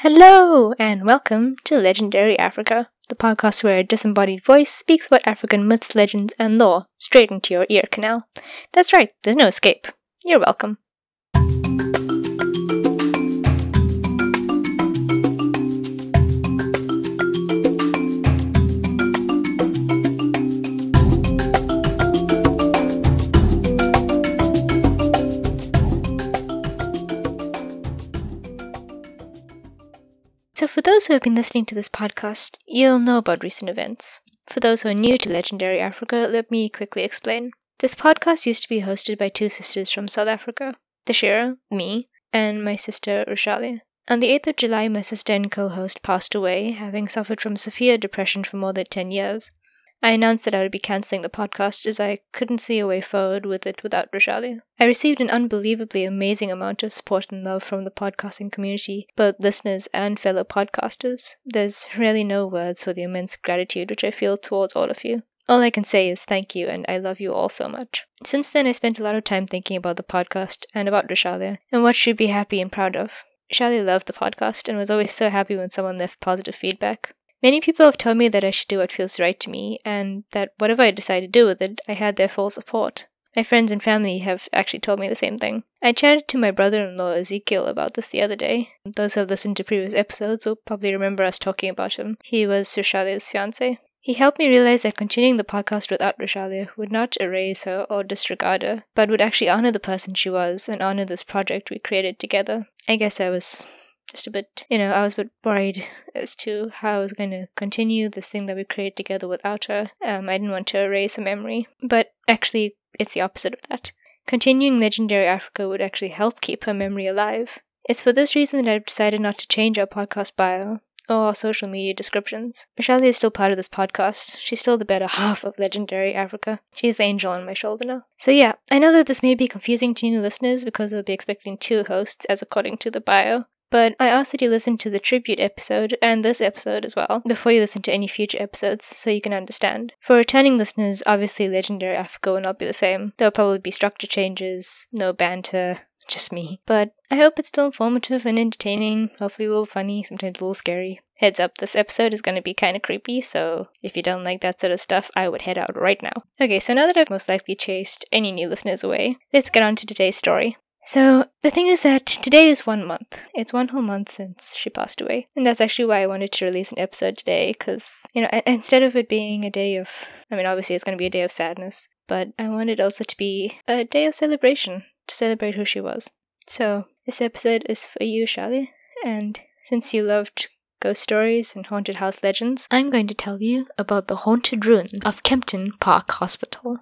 Hello, and welcome to Legendary Africa, the podcast where a disembodied voice speaks about African myths, legends, and lore straight into your ear canal. That's right, there's no escape. You're welcome. Have been listening to this podcast, you'll know about recent events. For those who are new to Legendary Africa, let me quickly explain. This podcast used to be hosted by two sisters from South Africa Thashira, me, and my sister Rosalia. On the 8th of July, my sister and co host passed away, having suffered from severe depression for more than 10 years. I announced that I would be cancelling the podcast as I couldn't see a way forward with it without Rosalia. I received an unbelievably amazing amount of support and love from the podcasting community, both listeners and fellow podcasters. There's really no words for the immense gratitude which I feel towards all of you. All I can say is thank you and I love you all so much. Since then, I spent a lot of time thinking about the podcast and about Rosalia and what she'd be happy and proud of. Rosalia loved the podcast and was always so happy when someone left positive feedback. Many people have told me that I should do what feels right to me, and that whatever I decide to do with it, I had their full support. My friends and family have actually told me the same thing. I chatted to my brother in law Ezekiel about this the other day. Those who have listened to previous episodes will probably remember us talking about him. He was Roshalia's fiance. He helped me realize that continuing the podcast without Rosalia would not erase her or disregard her, but would actually honor the person she was and honor this project we created together. I guess I was just a bit, you know, I was a bit worried as to how I was going to continue this thing that we created together without her. Um, I didn't want to erase her memory, but actually, it's the opposite of that. Continuing Legendary Africa would actually help keep her memory alive. It's for this reason that I've decided not to change our podcast bio or our social media descriptions. Michelle is still part of this podcast. She's still the better half of Legendary Africa. She's the angel on my shoulder now. So yeah, I know that this may be confusing to new listeners because they'll be expecting two hosts as according to the bio. But I ask that you listen to the tribute episode and this episode as well before you listen to any future episodes so you can understand. For returning listeners, obviously Legendary Africa will not be the same. There'll probably be structure changes, no banter, just me. But I hope it's still informative and entertaining, hopefully a little funny, sometimes a little scary. Heads up, this episode is going to be kind of creepy, so if you don't like that sort of stuff, I would head out right now. Okay, so now that I've most likely chased any new listeners away, let's get on to today's story. So, the thing is that today is one month. It's one whole month since she passed away. And that's actually why I wanted to release an episode today, because, you know, instead of it being a day of, I mean, obviously it's going to be a day of sadness, but I wanted also to be a day of celebration, to celebrate who she was. So, this episode is for you, Shali, and since you loved ghost stories and haunted house legends, I'm going to tell you about the haunted ruin of Kempton Park Hospital.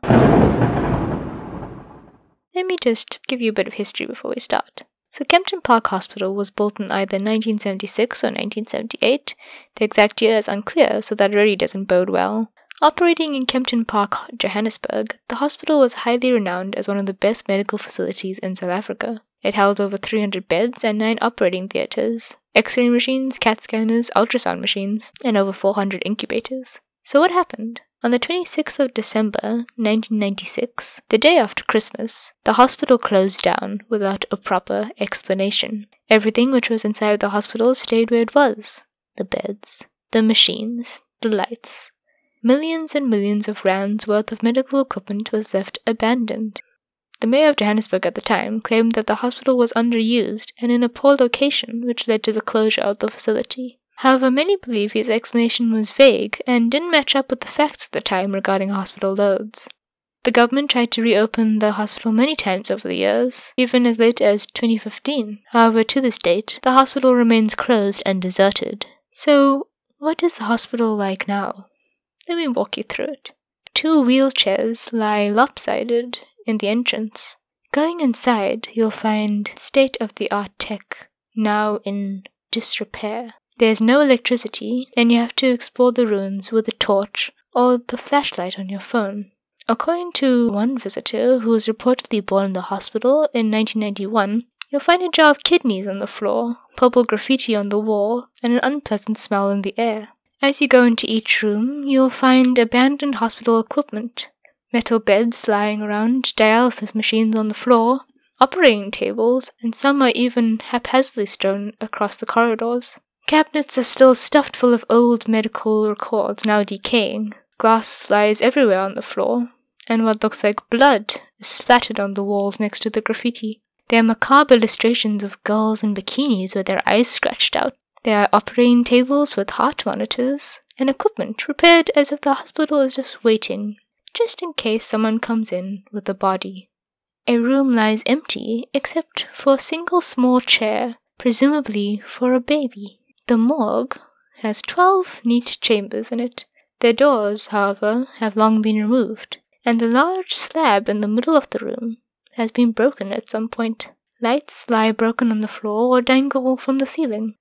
Let me just give you a bit of history before we start. So, Kempton Park Hospital was built in either 1976 or 1978. The exact year is unclear, so that really doesn't bode well. Operating in Kempton Park, Johannesburg, the hospital was highly renowned as one of the best medical facilities in South Africa. It held over 300 beds and 9 operating theaters, x ray machines, CAT scanners, ultrasound machines, and over 400 incubators. So, what happened? On the 26th of December 1996, the day after Christmas, the hospital closed down without a proper explanation. Everything which was inside the hospital stayed where it was the beds, the machines, the lights. Millions and millions of rands worth of medical equipment was left abandoned. The mayor of Johannesburg at the time claimed that the hospital was underused and in a poor location, which led to the closure of the facility. However, many believe his explanation was vague and didn't match up with the facts at the time regarding hospital loads. The government tried to reopen the hospital many times over the years, even as late as 2015. However, to this date, the hospital remains closed and deserted. So, what is the hospital like now? Let me walk you through it. Two wheelchairs lie lopsided in the entrance. Going inside, you'll find state of the art tech, now in disrepair. There's no electricity, and you have to explore the ruins with a torch or the flashlight on your phone. According to one visitor who was reportedly born in the hospital in 1991, you'll find a jar of kidneys on the floor, purple graffiti on the wall, and an unpleasant smell in the air. As you go into each room, you'll find abandoned hospital equipment, metal beds lying around, dialysis machines on the floor, operating tables, and some are even haphazardly strewn across the corridors. Cabinets are still stuffed full of old medical records now decaying. Glass lies everywhere on the floor, and what looks like blood is splattered on the walls next to the graffiti. There are macabre illustrations of girls in bikinis with their eyes scratched out. There are operating tables with heart monitors and equipment prepared as if the hospital is just waiting, just in case someone comes in with a body. A room lies empty except for a single small chair, presumably for a baby. The morgue has twelve neat chambers in it. Their doors, however, have long been removed, and the large slab in the middle of the room has been broken at some point. Lights lie broken on the floor or dangle from the ceiling.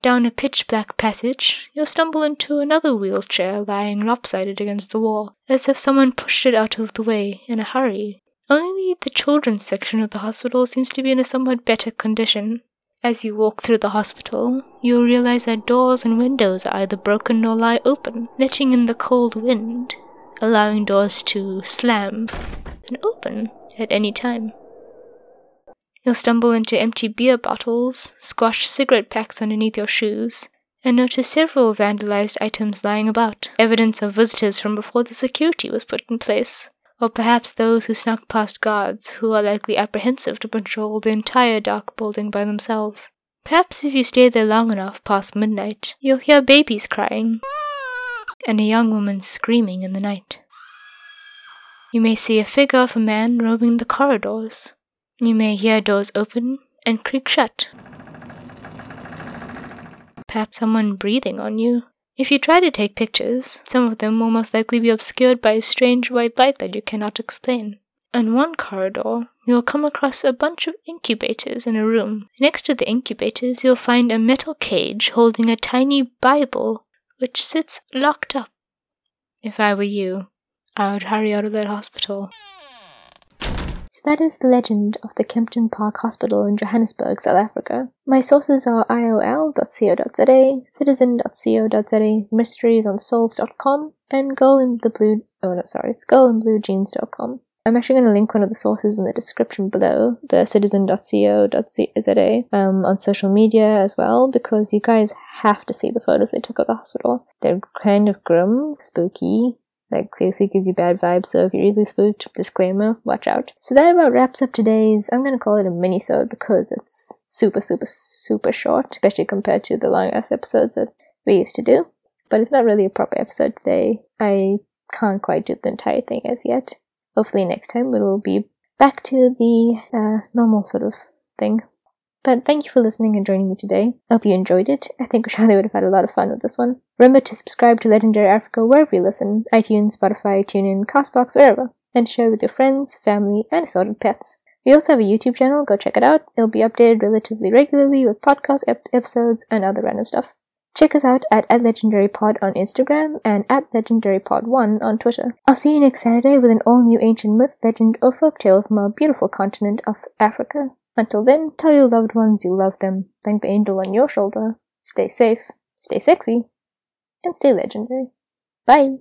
Down a pitch black passage, you'll stumble into another wheelchair lying lopsided against the wall, as if someone pushed it out of the way in a hurry. Only the children's section of the hospital seems to be in a somewhat better condition. As you walk through the hospital, you'll realize that doors and windows are either broken or lie open, letting in the cold wind, allowing doors to slam and open at any time. You'll stumble into empty beer bottles, squash cigarette packs underneath your shoes, and notice several vandalized items lying about, evidence of visitors from before the security was put in place or perhaps those who snuck past guards who are likely apprehensive to patrol the entire dark building by themselves. Perhaps if you stay there long enough past midnight, you'll hear babies crying and a young woman screaming in the night. You may see a figure of a man roaming the corridors. You may hear doors open and creak shut. Perhaps someone breathing on you if you try to take pictures, some of them will most likely be obscured by a strange white light that you cannot explain. In one corridor, you'll come across a bunch of incubators in a room. Next to the incubators, you'll find a metal cage holding a tiny Bible, which sits locked up. If I were you, I would hurry out of that hospital. So that is the legend of the Kempton Park Hospital in Johannesburg, South Africa. My sources are iol.co.za, citizen.co.za, mysteriesunsolved.com, and girl in the blue, oh no, sorry, it's girlinbluejeans.com. I'm actually going to link one of the sources in the description below, the citizen.co.za, um, on social media as well, because you guys have to see the photos they took of the hospital. They're kind of grim, spooky, like seriously gives you bad vibes, so if you're easily spooked, disclaimer, watch out. So that about wraps up today's I'm gonna call it a mini-sode because it's super, super, super short, especially compared to the long ass episodes that we used to do. But it's not really a proper episode today. I can't quite do the entire thing as yet. Hopefully next time it'll be back to the uh, normal sort of thing. But thank you for listening and joining me today. I hope you enjoyed it. I think Shali would have had a lot of fun with this one. Remember to subscribe to Legendary Africa wherever you listen iTunes, Spotify, TuneIn, Castbox, wherever. And share with your friends, family, and assorted pets. We also have a YouTube channel, go check it out. It'll be updated relatively regularly with podcast ep- episodes and other random stuff. Check us out at, at LegendaryPod on Instagram and at LegendaryPod1 on Twitter. I'll see you next Saturday with an all new ancient myth, legend, or folktale from our beautiful continent of Africa. Until then, tell your loved ones you love them, thank the angel on your shoulder, stay safe, stay sexy, and stay legendary. Bye!